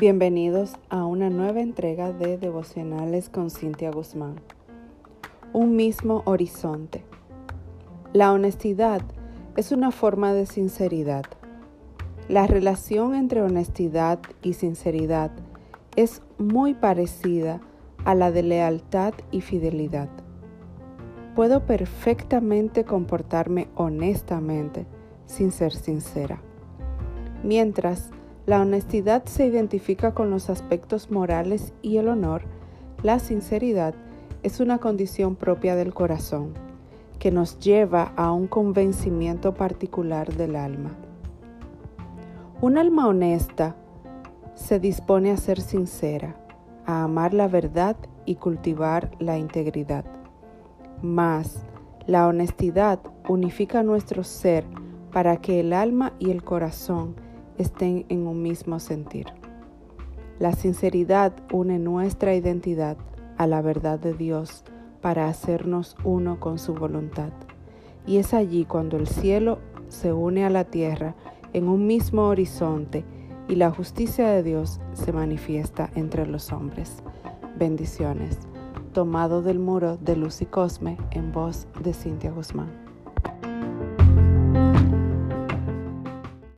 Bienvenidos a una nueva entrega de devocionales con Cintia Guzmán. Un mismo horizonte. La honestidad es una forma de sinceridad. La relación entre honestidad y sinceridad es muy parecida a la de lealtad y fidelidad. Puedo perfectamente comportarme honestamente sin ser sincera. Mientras la honestidad se identifica con los aspectos morales y el honor, la sinceridad es una condición propia del corazón que nos lleva a un convencimiento particular del alma. Un alma honesta se dispone a ser sincera, a amar la verdad y cultivar la integridad. Mas, la honestidad unifica nuestro ser para que el alma y el corazón estén en un mismo sentir. La sinceridad une nuestra identidad a la verdad de Dios para hacernos uno con su voluntad. Y es allí cuando el cielo se une a la tierra en un mismo horizonte y la justicia de Dios se manifiesta entre los hombres. Bendiciones. Tomado del muro de Luz y Cosme en voz de Cintia Guzmán.